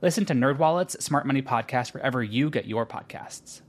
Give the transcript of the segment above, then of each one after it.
Listen to NerdWallet's Smart Money Podcast wherever you get your podcasts.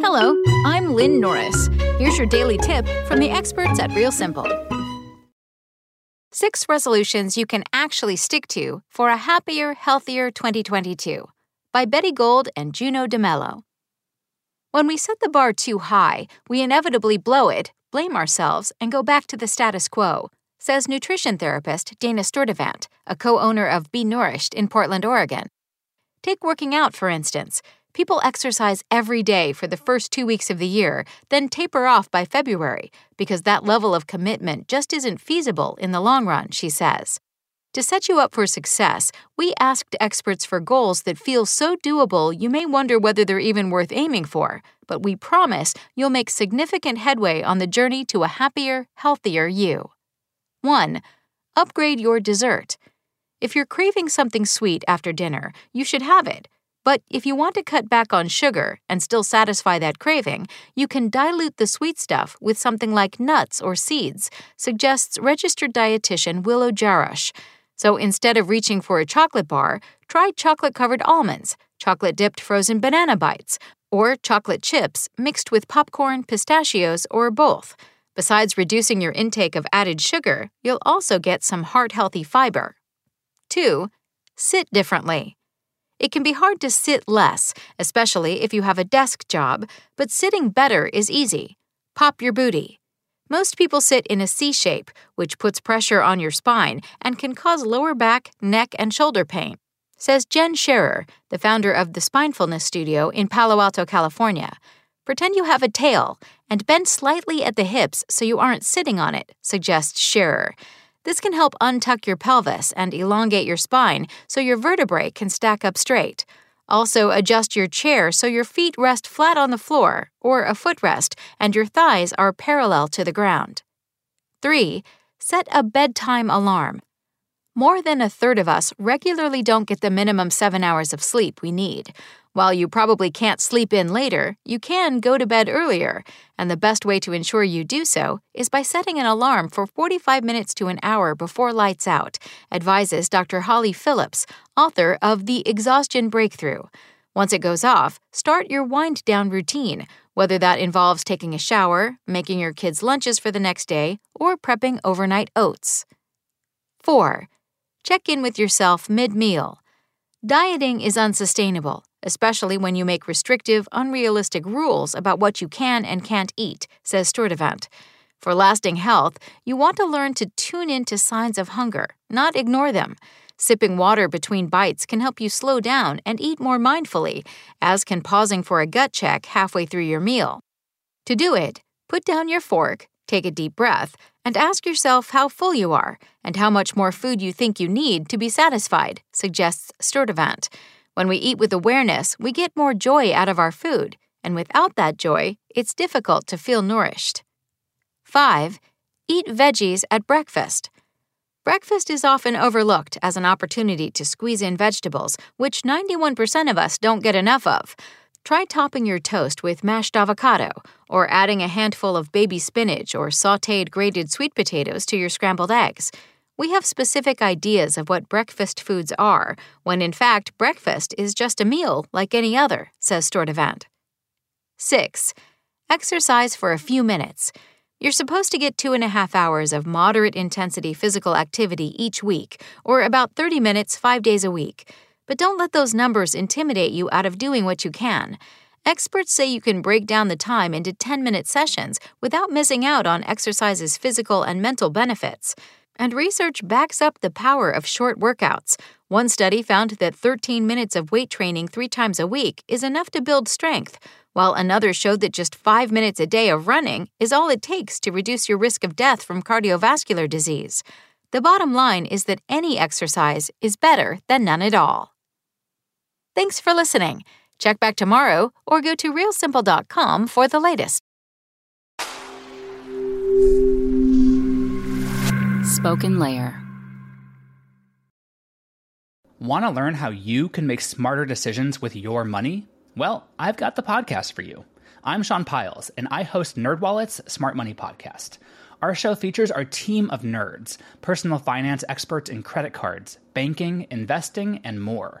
Hello, I'm Lynn Norris. Here's your daily tip from the experts at Real Simple. Six resolutions you can actually stick to for a happier, healthier 2022 by Betty Gold and Juno DeMello. When we set the bar too high, we inevitably blow it, blame ourselves, and go back to the status quo, says nutrition therapist Dana Sturtevant, a co owner of Be Nourished in Portland, Oregon. Take working out, for instance. People exercise every day for the first two weeks of the year, then taper off by February because that level of commitment just isn't feasible in the long run, she says. To set you up for success, we asked experts for goals that feel so doable you may wonder whether they're even worth aiming for, but we promise you'll make significant headway on the journey to a happier, healthier you. 1. Upgrade your dessert. If you're craving something sweet after dinner, you should have it. But if you want to cut back on sugar and still satisfy that craving, you can dilute the sweet stuff with something like nuts or seeds, suggests registered dietitian Willow Jarosh. So instead of reaching for a chocolate bar, try chocolate covered almonds, chocolate dipped frozen banana bites, or chocolate chips mixed with popcorn, pistachios, or both. Besides reducing your intake of added sugar, you'll also get some heart healthy fiber. 2. Sit differently. It can be hard to sit less, especially if you have a desk job, but sitting better is easy. Pop your booty. Most people sit in a C shape, which puts pressure on your spine and can cause lower back, neck, and shoulder pain, says Jen Sherer, the founder of the Spinefulness Studio in Palo Alto, California. Pretend you have a tail and bend slightly at the hips so you aren't sitting on it, suggests Sherer. This can help untuck your pelvis and elongate your spine so your vertebrae can stack up straight. Also, adjust your chair so your feet rest flat on the floor or a footrest and your thighs are parallel to the ground. 3. Set a bedtime alarm. More than a third of us regularly don't get the minimum seven hours of sleep we need. While you probably can't sleep in later, you can go to bed earlier, and the best way to ensure you do so is by setting an alarm for 45 minutes to an hour before lights out, advises Dr. Holly Phillips, author of The Exhaustion Breakthrough. Once it goes off, start your wind down routine, whether that involves taking a shower, making your kids' lunches for the next day, or prepping overnight oats. 4. Check in with yourself mid meal. Dieting is unsustainable especially when you make restrictive, unrealistic rules about what you can and can't eat, says Sturtevant. For lasting health, you want to learn to tune in to signs of hunger, not ignore them. Sipping water between bites can help you slow down and eat more mindfully, as can pausing for a gut check halfway through your meal. To do it, put down your fork, take a deep breath, and ask yourself how full you are and how much more food you think you need to be satisfied, suggests Sturtevant. When we eat with awareness, we get more joy out of our food, and without that joy, it's difficult to feel nourished. 5. Eat veggies at breakfast. Breakfast is often overlooked as an opportunity to squeeze in vegetables, which 91% of us don't get enough of. Try topping your toast with mashed avocado, or adding a handful of baby spinach or sauteed grated sweet potatoes to your scrambled eggs. We have specific ideas of what breakfast foods are, when in fact, breakfast is just a meal like any other, says Sturtevant. 6. Exercise for a few minutes. You're supposed to get two and a half hours of moderate intensity physical activity each week, or about 30 minutes five days a week. But don't let those numbers intimidate you out of doing what you can. Experts say you can break down the time into 10 minute sessions without missing out on exercise's physical and mental benefits. And research backs up the power of short workouts. One study found that 13 minutes of weight training three times a week is enough to build strength, while another showed that just five minutes a day of running is all it takes to reduce your risk of death from cardiovascular disease. the bottom line is that any exercise is better than none at all. Thanks for listening. Check back tomorrow or go to realsimple.com for the latest. SpokenLayer. Want to learn how you can make smarter decisions with your money? Well, I've got the podcast for you. I'm Sean Pyles, and I host NerdWallet's Smart Money Podcast. Our show features our team of nerds, personal finance experts in credit cards, banking, investing, and more.